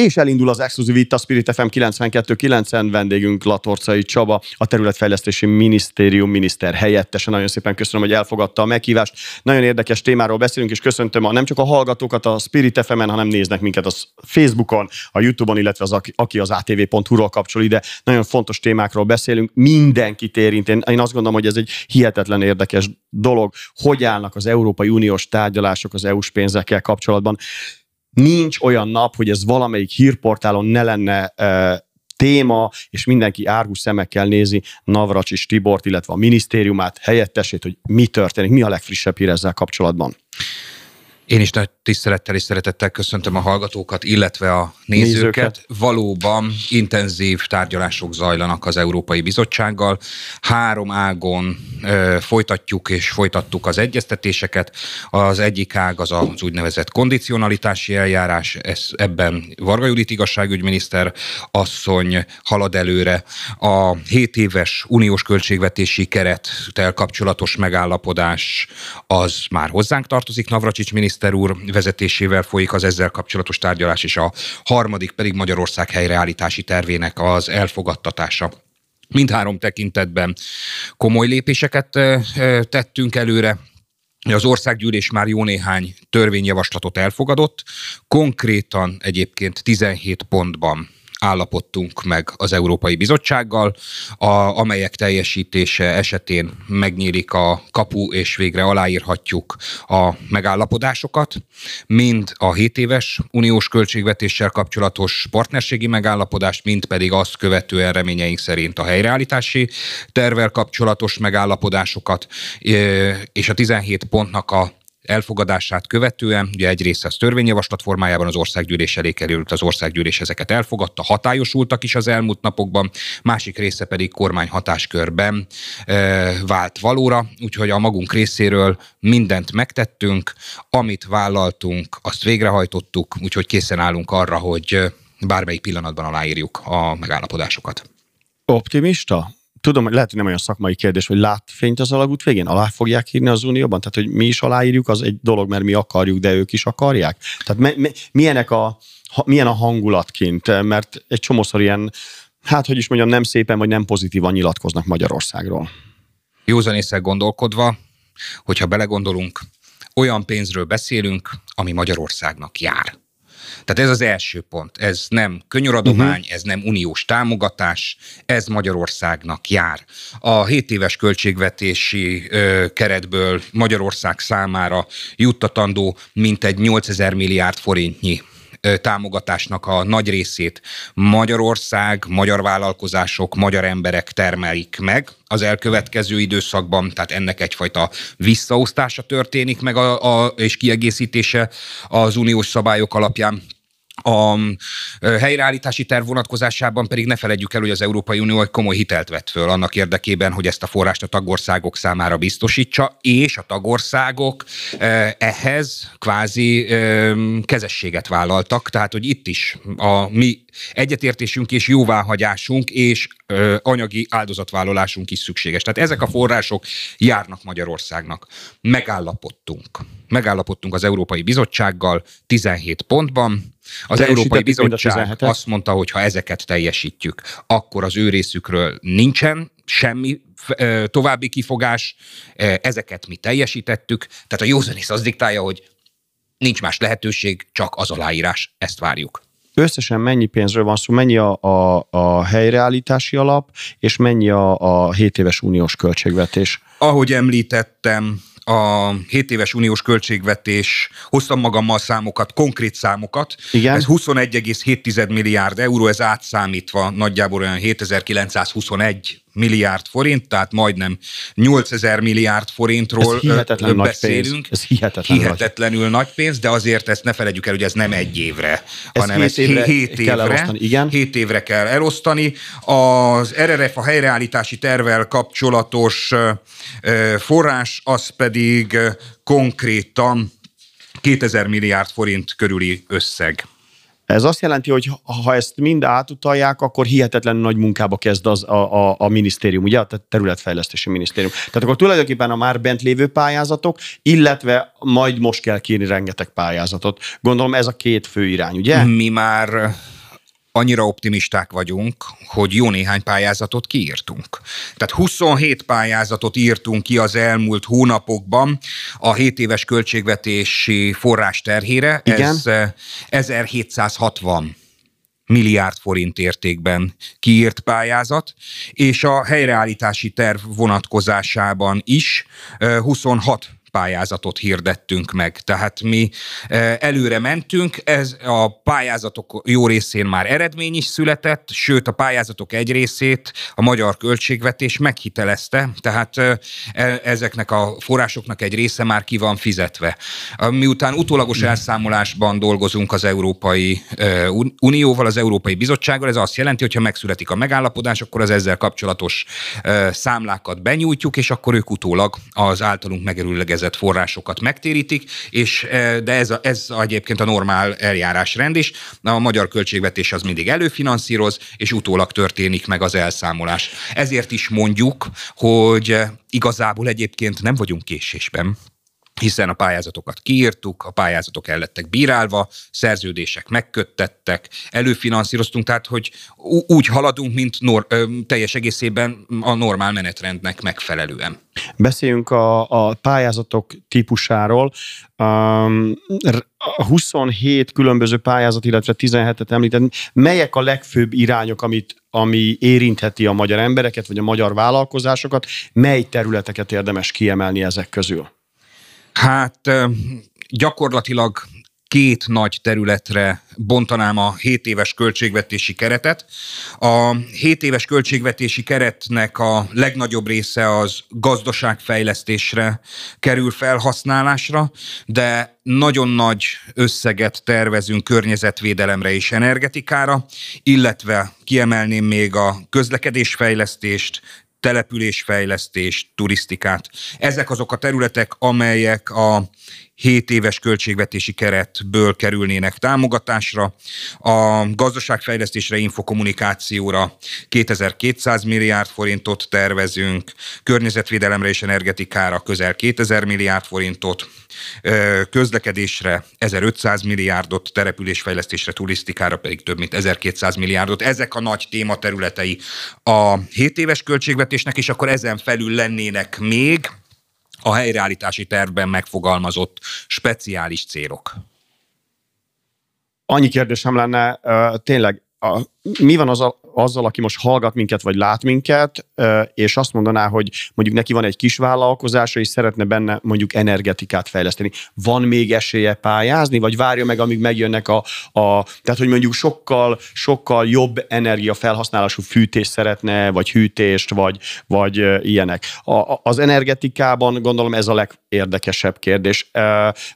És elindul az exkluzív itt a Spirit FM 92.9-en vendégünk Latorcai Csaba, a Területfejlesztési Minisztérium miniszter helyettese. Nagyon szépen köszönöm, hogy elfogadta a meghívást. Nagyon érdekes témáról beszélünk, és köszöntöm a, nem csak a hallgatókat a Spirit FM-en, hanem néznek minket a Facebookon, a YouTube-on, illetve az, aki az atv.hu-ról kapcsol ide. Nagyon fontos témákról beszélünk, mindenkit érint. Én, én azt gondolom, hogy ez egy hihetetlen érdekes dolog, hogy állnak az Európai Uniós tárgyalások az EU-s pénzekkel kapcsolatban nincs olyan nap, hogy ez valamelyik hírportálon ne lenne e, téma, és mindenki árgus szemekkel nézi Navracsis Tibort, illetve a minisztériumát, helyettesét, hogy mi történik, mi a legfrissebb hír ezzel kapcsolatban. Én is nagy tisztelettel és szeretettel köszöntöm a hallgatókat, illetve a nézőket. nézőket. Valóban intenzív tárgyalások zajlanak az Európai Bizottsággal. Három ágon ö, folytatjuk és folytattuk az egyeztetéseket. Az egyik ág az az úgynevezett kondicionalitási eljárás, ez, ebben Varga Judit igazságügyminiszter asszony halad előre. A 7 éves uniós költségvetési kerettel kapcsolatos megállapodás az már hozzánk tartozik, Navracsics miniszter miniszter úr vezetésével folyik az ezzel kapcsolatos tárgyalás, és a harmadik pedig Magyarország helyreállítási tervének az elfogadtatása. Mindhárom tekintetben komoly lépéseket tettünk előre, az országgyűlés már jó néhány törvényjavaslatot elfogadott, konkrétan egyébként 17 pontban állapodtunk meg az Európai Bizottsággal, a, amelyek teljesítése esetén megnyílik a kapu, és végre aláírhatjuk a megállapodásokat, mind a 7 éves uniós költségvetéssel kapcsolatos partnerségi megállapodást, mind pedig azt követően reményeink szerint a helyreállítási tervel kapcsolatos megállapodásokat, és a 17 pontnak a elfogadását követően, ugye egyrészt az törvényjavaslat formájában az országgyűlés elé került, az országgyűlés ezeket elfogadta, hatályosultak is az elmúlt napokban, másik része pedig kormány hatáskörben e, vált valóra, úgyhogy a magunk részéről mindent megtettünk, amit vállaltunk, azt végrehajtottuk, úgyhogy készen állunk arra, hogy bármelyik pillanatban aláírjuk a megállapodásokat. Optimista? Tudom, hogy lehet, hogy nem olyan szakmai kérdés, hogy lát fényt az alagút végén, alá fogják írni az Unióban? Tehát, hogy mi is aláírjuk, az egy dolog, mert mi akarjuk, de ők is akarják? Tehát me, me, milyenek a, ha, milyen a hangulat kint? Mert egy csomószor ilyen, hát hogy is mondjam, nem szépen vagy nem pozitívan nyilatkoznak Magyarországról. Józan gondolkodva, hogyha belegondolunk, olyan pénzről beszélünk, ami Magyarországnak jár. Tehát ez az első pont. Ez nem könyöradomány, uh-huh. ez nem uniós támogatás, ez Magyarországnak jár. A 7 éves költségvetési ö, keretből Magyarország számára juttatandó mintegy 8000 milliárd forintnyi támogatásnak a nagy részét Magyarország, magyar vállalkozások, magyar emberek termelik meg az elkövetkező időszakban, tehát ennek egyfajta visszaosztása történik meg a, a, és kiegészítése az uniós szabályok alapján. A helyreállítási terv vonatkozásában pedig ne feledjük el, hogy az Európai Unió egy komoly hitelt vett föl annak érdekében, hogy ezt a forrást a tagországok számára biztosítsa, és a tagországok ehhez kvázi kezességet vállaltak, tehát hogy itt is a mi egyetértésünk és jóváhagyásunk és anyagi áldozatvállalásunk is szükséges. Tehát ezek a források járnak Magyarországnak. Megállapodtunk. Megállapodtunk az Európai Bizottsággal 17 pontban, az Európai Bizottság azt mondta, hogy ha ezeket teljesítjük, akkor az ő részükről nincsen semmi további kifogás, ezeket mi teljesítettük, tehát a józanész az diktálja, hogy nincs más lehetőség, csak az aláírás, ezt várjuk. Összesen mennyi pénzről van szó, mennyi a, a, a helyreállítási alap, és mennyi a, a 7 éves uniós költségvetés? Ahogy említettem, a 7 éves uniós költségvetés, hoztam magammal számokat, konkrét számokat. Igen. Ez 21,7 milliárd euró, ez átszámítva nagyjából olyan 7921 milliárd forint, tehát majdnem 8000 milliárd forintról ez hihetetlen beszélünk. Nagy pénz. Ez hihetetlen Hihetetlenül nagy. nagy pénz, de azért ezt ne felejtjük el, hogy ez nem egy évre, ez hanem hét ez évre 7 évre, elosztani, igen. 7 évre kell elosztani. Az RRF a helyreállítási tervvel kapcsolatos forrás, az pedig konkrétan 2000 milliárd forint körüli összeg. Ez azt jelenti, hogy ha ezt mind átutalják, akkor hihetetlen nagy munkába kezd az a, a, a minisztérium, ugye? A területfejlesztési minisztérium. Tehát akkor tulajdonképpen a már bent lévő pályázatok, illetve majd most kell kérni rengeteg pályázatot. Gondolom ez a két fő irány, ugye? Mi már annyira optimisták vagyunk, hogy jó néhány pályázatot kiírtunk. Tehát 27 pályázatot írtunk ki az elmúlt hónapokban a 7 éves költségvetési forrás terhére. Igen. Ez 1760 eh, milliárd forint értékben kiírt pályázat, és a helyreállítási terv vonatkozásában is 26 eh, pályázatot hirdettünk meg. Tehát mi e, előre mentünk, ez a pályázatok jó részén már eredmény is született, sőt a pályázatok egy részét a magyar költségvetés meghitelezte, tehát e, e, ezeknek a forrásoknak egy része már ki van fizetve. Miután utólagos elszámolásban dolgozunk az Európai Unióval, az Európai Bizottsággal, ez azt jelenti, hogy ha megszületik a megállapodás, akkor az ezzel kapcsolatos számlákat benyújtjuk, és akkor ők utólag az általunk megerőlegezett szerzett forrásokat megtérítik, és, e, de ez, a, ez egyébként a normál eljárásrend is. A magyar költségvetés az mindig előfinanszíroz, és utólag történik meg az elszámolás. Ezért is mondjuk, hogy igazából egyébként nem vagyunk késésben hiszen a pályázatokat kiírtuk, a pályázatok el lettek bírálva, szerződések megköttettek, előfinanszíroztunk, tehát hogy úgy haladunk, mint nor- teljes egészében a normál menetrendnek megfelelően. Beszéljünk a, a pályázatok típusáról. Um, 27 különböző pályázat, illetve 17-et említett. Melyek a legfőbb irányok, amit, ami érintheti a magyar embereket, vagy a magyar vállalkozásokat? Mely területeket érdemes kiemelni ezek közül? Hát gyakorlatilag két nagy területre bontanám a 7 éves költségvetési keretet. A 7 éves költségvetési keretnek a legnagyobb része az gazdaságfejlesztésre kerül felhasználásra, de nagyon nagy összeget tervezünk környezetvédelemre és energetikára, illetve kiemelném még a közlekedésfejlesztést, településfejlesztést, turisztikát. Ezek azok a területek, amelyek a 7 éves költségvetési keretből kerülnének támogatásra. A gazdaságfejlesztésre, infokommunikációra 2200 milliárd forintot tervezünk, környezetvédelemre és energetikára közel 2000 milliárd forintot, közlekedésre 1500 milliárdot, településfejlesztésre, turisztikára pedig több mint 1200 milliárdot. Ezek a nagy tématerületei a 7 éves költségvetésnek, és akkor ezen felül lennének még a helyreállítási tervben megfogalmazott speciális célok. Annyi kérdésem lenne, tényleg, a, mi van az azzal, aki most hallgat minket, vagy lát minket, és azt mondaná, hogy mondjuk neki van egy kis vállalkozása, és szeretne benne mondjuk energetikát fejleszteni. Van még esélye pályázni, vagy várja meg, amíg megjönnek a, a tehát hogy mondjuk sokkal, sokkal jobb energiafelhasználású fűtést szeretne, vagy hűtést, vagy, vagy ilyenek. A, az energetikában gondolom ez a legérdekesebb kérdés.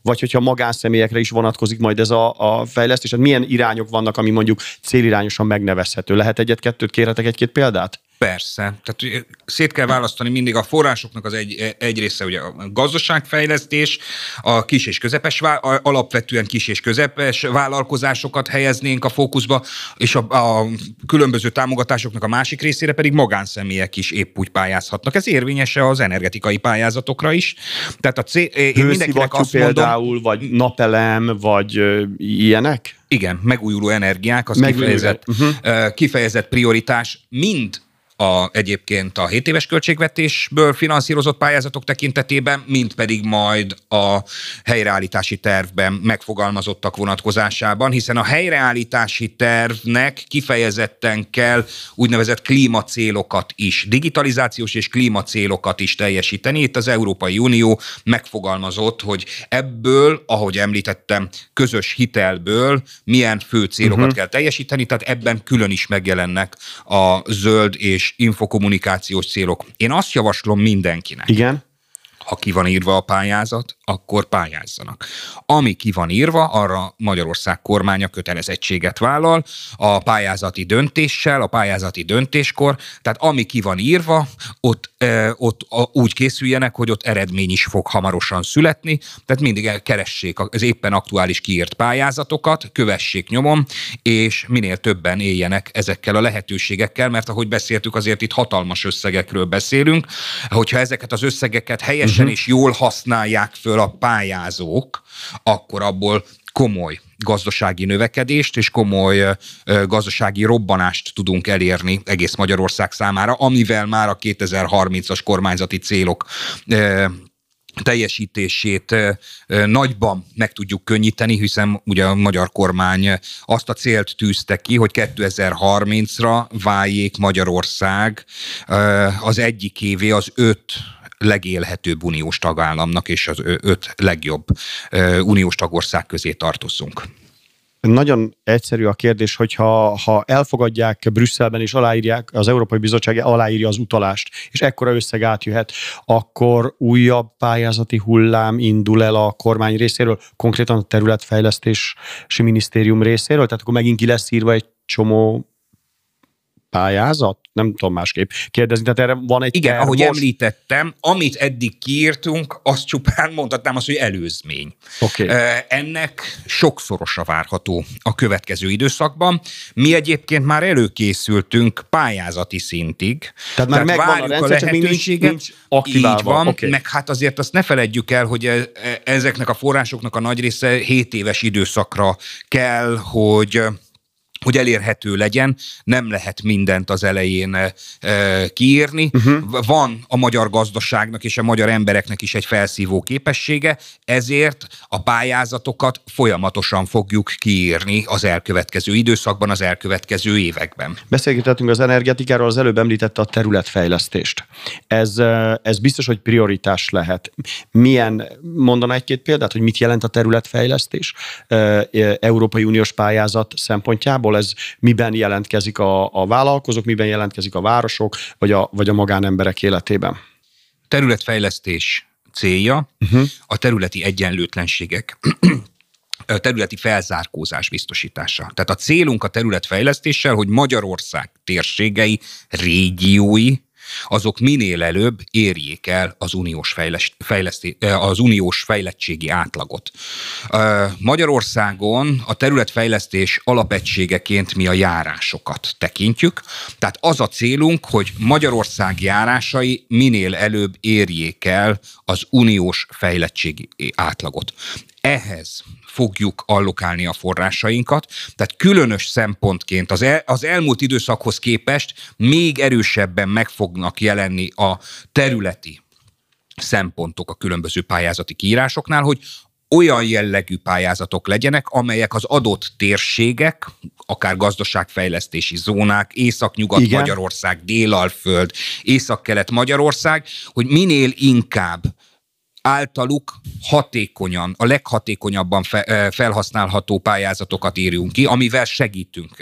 Vagy hogyha magánszemélyekre is vonatkozik majd ez a, a fejlesztés, hát milyen irányok vannak, ami mondjuk célirányosan megnevezhető. Lehet egy egyet-kettőt kérhetek egy-két példát? Persze. Tehát szét kell választani mindig a forrásoknak az egy, egy része, ugye a gazdaságfejlesztés, a kis és közepes, alapvetően kis és közepes vállalkozásokat helyeznénk a fókuszba, és a, a különböző támogatásoknak a másik részére pedig magánszemélyek is épp úgy pályázhatnak. Ez érvényes az energetikai pályázatokra is. Tehát a cél, én mindenkinek azt például, mondom, vagy napelem, vagy ilyenek? Igen, megújuló energiák, az megújuló. kifejezett, uh-huh. kifejezett prioritás mind a, egyébként a 7 éves költségvetésből finanszírozott pályázatok tekintetében, mint pedig majd a helyreállítási tervben megfogalmazottak vonatkozásában, hiszen a helyreállítási tervnek kifejezetten kell úgynevezett klímacélokat is, digitalizációs és klímacélokat is teljesíteni. Itt az Európai Unió megfogalmazott, hogy ebből, ahogy említettem, közös hitelből milyen fő célokat uh-huh. kell teljesíteni, tehát ebben külön is megjelennek a zöld és és infokommunikációs célok. Én azt javaslom mindenkinek. Igen ha ki van írva a pályázat, akkor pályázzanak. Ami ki van írva, arra Magyarország kormánya kötelezettséget vállal a pályázati döntéssel, a pályázati döntéskor, tehát ami ki van írva, ott, e, ott a, úgy készüljenek, hogy ott eredmény is fog hamarosan születni, tehát mindig keressék az éppen aktuális kiírt pályázatokat, kövessék nyomon, és minél többen éljenek ezekkel a lehetőségekkel, mert ahogy beszéltük, azért itt hatalmas összegekről beszélünk, hogyha ezeket az összegeket helyesen uh-huh. és jól használják föl a pályázók, akkor abból komoly gazdasági növekedést és komoly gazdasági robbanást tudunk elérni egész Magyarország számára, amivel már a 2030-as kormányzati célok teljesítését nagyban meg tudjuk könnyíteni, hiszen ugye a magyar kormány azt a célt tűzte ki, hogy 2030-ra váljék Magyarország az egyik évé az öt legélhetőbb uniós tagállamnak és az öt legjobb uniós tagország közé tartozzunk. Nagyon egyszerű a kérdés, hogyha ha elfogadják Brüsszelben és aláírják, az Európai Bizottság aláírja az utalást, és ekkora összeg átjöhet, akkor újabb pályázati hullám indul el a kormány részéről, konkrétan a területfejlesztési minisztérium részéről, tehát akkor megint ki lesz írva egy csomó pályázat? Nem tudom másképp kérdezni, tehát erre van egy Igen, ahogy most... említettem, amit eddig kiírtunk, azt csupán mondhatnám azt, hogy előzmény. Okay. Ennek sokszorosa várható a következő időszakban. Mi egyébként már előkészültünk pályázati szintig. Tehát már megvan a rendszer, a lehetőséget. Nincs, nincs Így van, okay. meg hát azért azt ne feledjük el, hogy e- e- ezeknek a forrásoknak a nagy része 7 éves időszakra kell, hogy hogy elérhető legyen, nem lehet mindent az elején e, kiírni. Uh-huh. Van a magyar gazdaságnak és a magyar embereknek is egy felszívó képessége, ezért a pályázatokat folyamatosan fogjuk kiírni az elkövetkező időszakban, az elkövetkező években. Beszélgetettünk az energetikáról, az előbb említette a területfejlesztést. Ez, ez biztos, hogy prioritás lehet. Milyen, mondaná egy-két példát, hogy mit jelent a területfejlesztés Európai Uniós pályázat szempontjából? Szempontjából ez miben jelentkezik a, a vállalkozók, miben jelentkezik a városok, vagy a, vagy a magánemberek életében? Területfejlesztés célja uh-huh. a területi egyenlőtlenségek területi felzárkózás biztosítása. Tehát a célunk a területfejlesztéssel, hogy Magyarország térségei, régiói azok minél előbb érjék el az uniós, fejleszté, az uniós fejlettségi átlagot. Magyarországon a területfejlesztés alapegységeként mi a járásokat tekintjük, tehát az a célunk, hogy Magyarország járásai minél előbb érjék el az uniós fejlettségi átlagot ehhez fogjuk allokálni a forrásainkat, tehát különös szempontként az, el, az elmúlt időszakhoz képest még erősebben meg fognak jelenni a területi szempontok a különböző pályázati kiírásoknál, hogy olyan jellegű pályázatok legyenek, amelyek az adott térségek, akár gazdaságfejlesztési zónák, Észak-Nyugat-Magyarország, Délalföld, Észak-Kelet-Magyarország, hogy minél inkább általuk hatékonyan, a leghatékonyabban felhasználható pályázatokat írjunk ki, amivel segítünk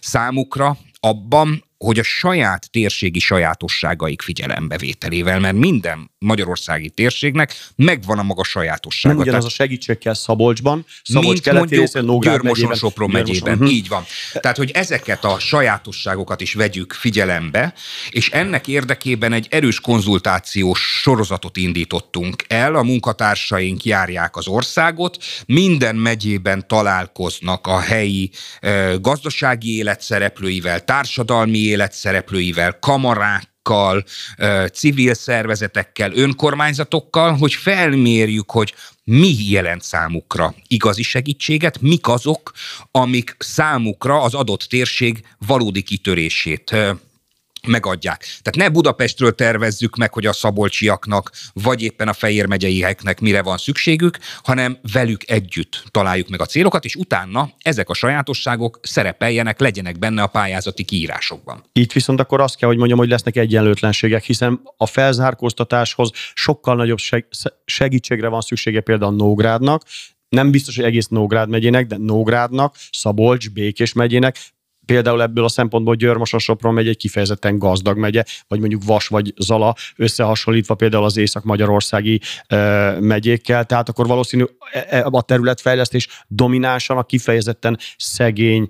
számukra abban, hogy a saját térségi sajátosságaik figyelembevételével, mert minden magyarországi térségnek megvan a maga sajátossága. Nem ugyanaz a segítség kell Szabolcsban, Szabolcs keleti részén, Nógrád megyében. Sopron megyében, uh-huh. így van. Tehát, hogy ezeket a sajátosságokat is vegyük figyelembe, és ennek érdekében egy erős konzultációs sorozatot indítottunk el, a munkatársaink járják az országot, minden megyében találkoznak a helyi eh, gazdasági élet szereplőivel, társadalmi élet szereplőivel, kamarákkal, civil szervezetekkel, önkormányzatokkal, hogy felmérjük, hogy mi jelent számukra igazi segítséget, mik azok, amik számukra az adott térség valódi kitörését megadják. Tehát ne Budapestről tervezzük meg, hogy a szabolcsiaknak, vagy éppen a Fejér megyeieknek mire van szükségük, hanem velük együtt találjuk meg a célokat, és utána ezek a sajátosságok szerepeljenek, legyenek benne a pályázati kiírásokban. Itt viszont akkor azt kell, hogy mondjam, hogy lesznek egyenlőtlenségek, hiszen a felzárkóztatáshoz sokkal nagyobb segítségre van szüksége például Nógrádnak, nem biztos, hogy egész Nógrád megyének, de Nógrádnak, Szabolcs, Békés megyének például ebből a szempontból Győrmoson Sopron megy egy kifejezetten gazdag megye, vagy mondjuk Vas vagy Zala, összehasonlítva például az észak-magyarországi ö, megyékkel, tehát akkor valószínű e, e, a területfejlesztés dominánsan a kifejezetten szegény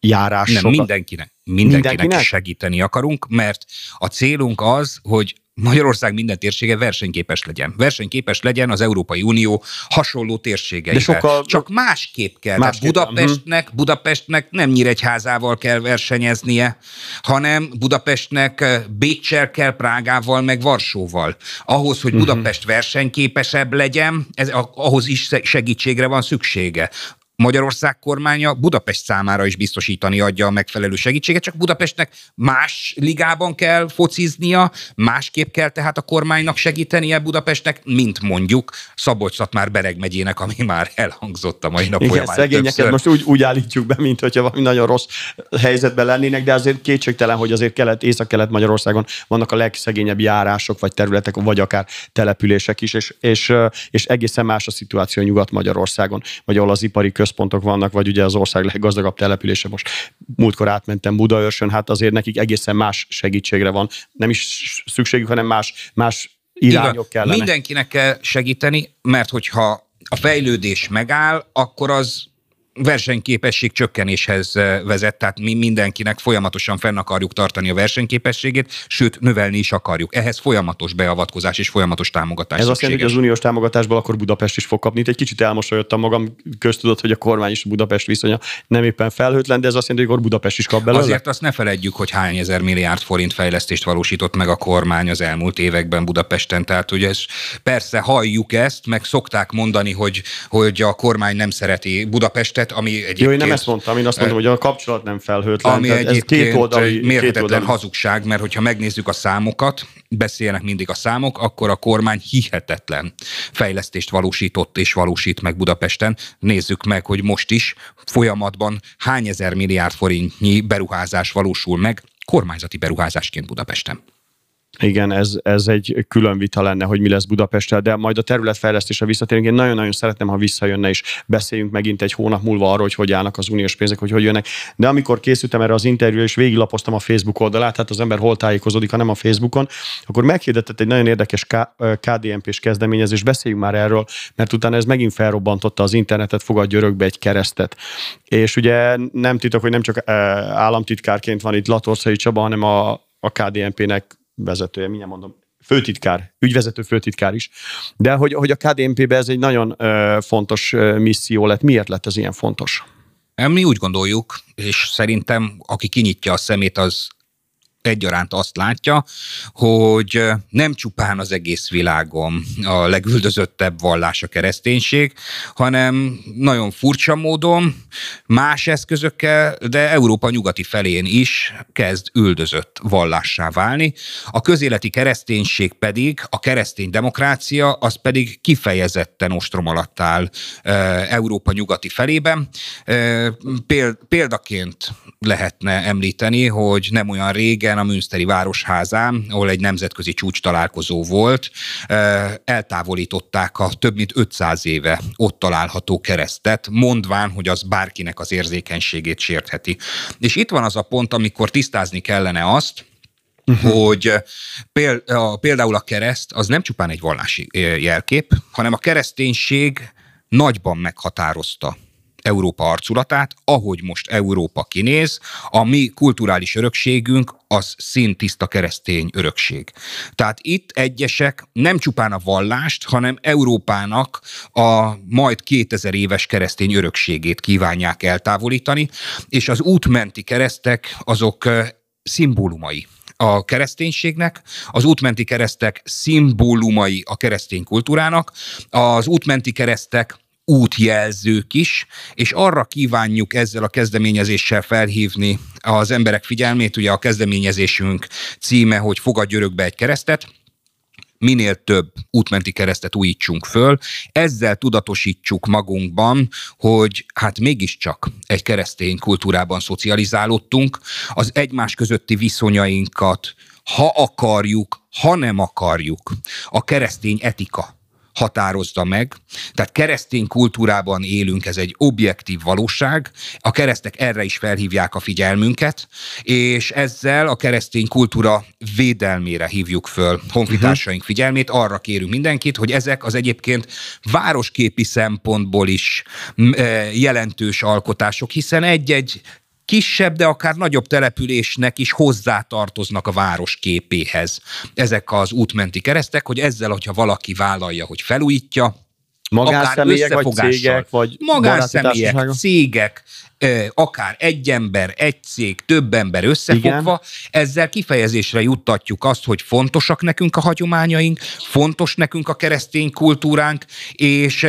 járások. Nem, mindenkinek, mindenkinek, mindenkinek segíteni akarunk, mert a célunk az, hogy Magyarország minden térsége versenyképes legyen. Versenyképes legyen az Európai Unió hasonló térségeivel. De sokkal... Csak másképp kell. Másképp, Budapestnek, mhm. Budapestnek nem Nyíregyházával kell versenyeznie, hanem Budapestnek eh, Bécsel kell, Prágával, meg Varsóval. Ahhoz, hogy mhm. Budapest versenyképesebb legyen, ez, ahhoz is segítségre van szüksége. Magyarország kormánya Budapest számára is biztosítani adja a megfelelő segítséget, csak Budapestnek más ligában kell fociznia, másképp kell tehát a kormánynak segítenie Budapestnek, mint mondjuk szabolcs már Bereg megyének, ami már elhangzott a mai nap Igen, folyamán szegényeket többször. most úgy, úgy állítjuk be, mint hogyha valami nagyon rossz helyzetben lennének, de azért kétségtelen, hogy azért kelet, észak-kelet Magyarországon vannak a legszegényebb járások, vagy területek, vagy akár települések is, és, és, és egészen más a szituáció Nyugat-Magyarországon, vagy ahol az ipari köz központok vannak, vagy ugye az ország leggazdagabb települése. Most múltkor átmentem Budaörsön, hát azért nekik egészen más segítségre van. Nem is szükségük, hanem más, más irányok kellene. Mindenkinek kell segíteni, mert hogyha a fejlődés megáll, akkor az versenyképesség csökkenéshez eh, vezet, tehát mi mindenkinek folyamatosan fenn akarjuk tartani a versenyképességét, sőt, növelni is akarjuk. Ehhez folyamatos beavatkozás és folyamatos támogatás. Ez azt jelenti, hogy az uniós támogatásból akkor Budapest is fog kapni. Itt egy kicsit elmosolyodtam magam, köztudott, hogy a kormány és a Budapest viszonya nem éppen felhőtlen, de ez azt jelenti, hogy akkor Budapest is kap belőle. Azért azt ne feledjük, hogy hány ezer milliárd forint fejlesztést valósított meg a kormány az elmúlt években Budapesten. Tehát ugye ez, persze halljuk ezt, meg szokták mondani, hogy, hogy a kormány nem szereti Budapestet, helyzet, ami egyébként... Jó, én nem ezt mondtam, én azt mondom, hogy a kapcsolat nem felhőtlen. Ami ez két oldali, mérhetetlen két hazugság, mert hogyha megnézzük a számokat, beszélnek mindig a számok, akkor a kormány hihetetlen fejlesztést valósított és valósít meg Budapesten. Nézzük meg, hogy most is folyamatban hány ezer milliárd forintnyi beruházás valósul meg kormányzati beruházásként Budapesten. Igen, ez, ez egy külön vita lenne, hogy mi lesz Budapesttel, de majd a területfejlesztésre visszatérünk. Én nagyon-nagyon szeretném, ha visszajönne, és beszéljünk megint egy hónap múlva arról, hogy hogy állnak az uniós pénzek, hogy hogy jönnek. De amikor készültem erre az interjúra, és végiglapoztam a Facebook oldalát, hát az ember hol tájékozódik, ha nem a Facebookon, akkor meghirdetett egy nagyon érdekes KDNP-s kezdeményezés, beszéljünk már erről, mert utána ez megint felrobbantotta az internetet, fogadj örökbe egy keresztet. És ugye nem titok, hogy nem csak államtitkárként van itt Latorszai Csaba, hanem a, a KDNP-nek vezetője, mindjárt mondom, főtitkár, ügyvezető főtitkár is, de hogy, hogy a KDNP-be ez egy nagyon ö, fontos ö, misszió lett. Miért lett ez ilyen fontos? Mi úgy gondoljuk, és szerintem aki kinyitja a szemét, az egyaránt azt látja, hogy nem csupán az egész világon a legüldözöttebb vallás a kereszténység, hanem nagyon furcsa módon más eszközökkel, de Európa nyugati felén is kezd üldözött vallássá válni. A közéleti kereszténység pedig, a keresztény demokrácia, az pedig kifejezetten ostrom alatt áll Európa nyugati felében. Példaként lehetne említeni, hogy nem olyan régen A Münsteri Városházán, ahol egy nemzetközi csúcs találkozó volt, eltávolították a több mint 500 éve ott található keresztet, mondván, hogy az bárkinek az érzékenységét sértheti. És itt van az a pont, amikor tisztázni kellene azt, uh-huh. hogy például a kereszt az nem csupán egy vallási jelkép, hanem a kereszténység nagyban meghatározta Európa arculatát, ahogy most Európa kinéz, a mi kulturális örökségünk az szintiszta keresztény örökség. Tehát itt egyesek nem csupán a vallást, hanem Európának a majd 2000 éves keresztény örökségét kívánják eltávolítani, és az útmenti keresztek azok szimbólumai a kereszténységnek, az útmenti keresztek szimbólumai a keresztény kultúrának, az útmenti keresztek útjelzők is, és arra kívánjuk ezzel a kezdeményezéssel felhívni az emberek figyelmét, ugye a kezdeményezésünk címe, hogy fogadj örökbe egy keresztet, minél több útmenti keresztet újítsunk föl, ezzel tudatosítsuk magunkban, hogy hát mégiscsak egy keresztény kultúrában szocializálódtunk, az egymás közötti viszonyainkat, ha akarjuk, ha nem akarjuk, a keresztény etika határozza meg. Tehát keresztény kultúrában élünk, ez egy objektív valóság. A keresztek erre is felhívják a figyelmünket, és ezzel a keresztény kultúra védelmére hívjuk föl honfitársaink uh-huh. figyelmét. Arra kérünk mindenkit, hogy ezek az egyébként városképi szempontból is jelentős alkotások, hiszen egy-egy kisebb, de akár nagyobb településnek is hozzátartoznak a város képéhez. Ezek az útmenti keresztek, hogy ezzel, hogyha valaki vállalja, hogy felújítja, Magánszemélyek, vagy cégek, vagy magánszemélyek, cégek, akár egy ember, egy cég, több ember összefogva, Igen. ezzel kifejezésre juttatjuk azt, hogy fontosak nekünk a hagyományaink, fontos nekünk a keresztény kultúránk, és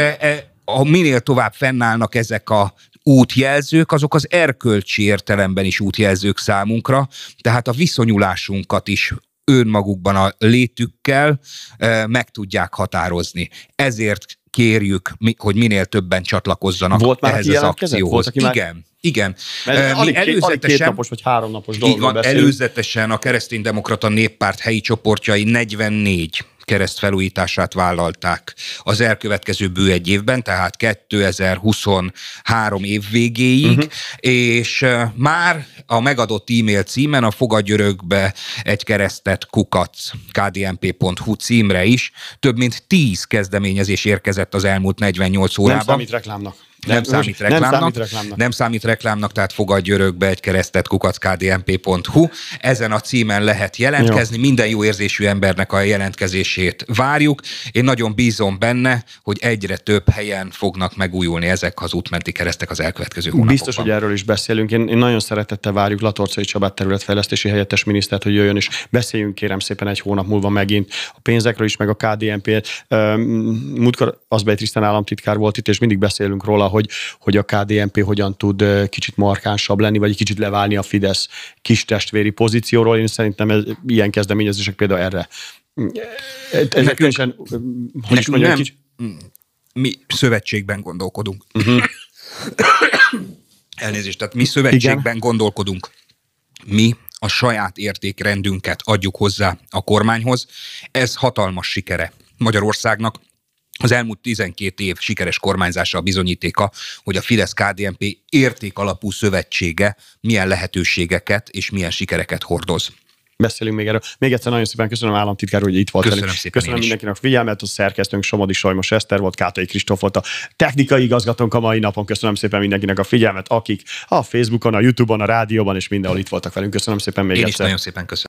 ha minél tovább fennállnak ezek a útjelzők, azok az erkölcsi értelemben is útjelzők számunkra, tehát a viszonyulásunkat is önmagukban a létükkel meg tudják határozni. Ezért kérjük, hogy minél többen csatlakozzanak Volt már ehhez az akcióhoz. Volt, aki igen, már... igen. Mert Mi alig, előzetesen, alig két napos vagy három napos így van, előzetesen a kereszténydemokrata néppárt helyi csoportjai 44 kereszt felújítását vállalták az elkövetkező bő egy évben, tehát 2023 év végéig, uh-huh. és már a megadott e-mail címen a fogadjörökbe egy keresztet kukac kdmp.hu címre is több mint 10 kezdeményezés érkezett az elmúlt 48 órában. Nem számít reklámnak. Nem, számít reklámnak, nem számít reklámnak. Nem számít reklámnak, tehát fogadj örökbe egy keresztet kukackdmp.hu. Ezen a címen lehet jelentkezni, jó. minden jó érzésű embernek a jelentkezését várjuk. Én nagyon bízom benne, hogy egyre több helyen fognak megújulni ezek az útmenti keresztek az elkövetkező hónapokban. Biztos, hogy erről is beszélünk. Én, én nagyon szeretettel várjuk Latorcai Csabát területfejlesztési helyettes minisztert, hogy jöjjön és beszéljünk kérem szépen egy hónap múlva megint a pénzekről is, meg a KDNP. Múltkor Azbej Trisztán államtitkár volt itt, és mindig beszélünk róla, hogy, hogy a KDNP hogyan tud kicsit markánsabb lenni, vagy egy kicsit leválni a Fidesz kis testvéri pozícióról. Én szerintem ez, ilyen kezdeményezések például erre. Ez nekünk, hogy is mondjam, nem, kicsit... mi szövetségben gondolkodunk. Uh-huh. Elnézést, tehát mi szövetségben Igen. gondolkodunk. Mi a saját értékrendünket adjuk hozzá a kormányhoz. Ez hatalmas sikere Magyarországnak, az elmúlt 12 év sikeres kormányzása a bizonyítéka, hogy a Fidesz-KDNP értékalapú szövetsége milyen lehetőségeket és milyen sikereket hordoz beszélünk még erről. Még egyszer nagyon szépen köszönöm államtitkár, hogy itt volt. Köszönöm szépen Köszönöm mindenkinek a figyelmet, a szerkesztőnk Somodi Sajmos Eszter volt, Kátai Kristóf volt a technikai igazgatónk a mai napon. Köszönöm szépen mindenkinek a figyelmet, akik a Facebookon, a YouTube-on, a rádióban és mindenhol itt voltak velünk. Köszönöm szépen még Én egyszer. is nagyon szépen köszönöm.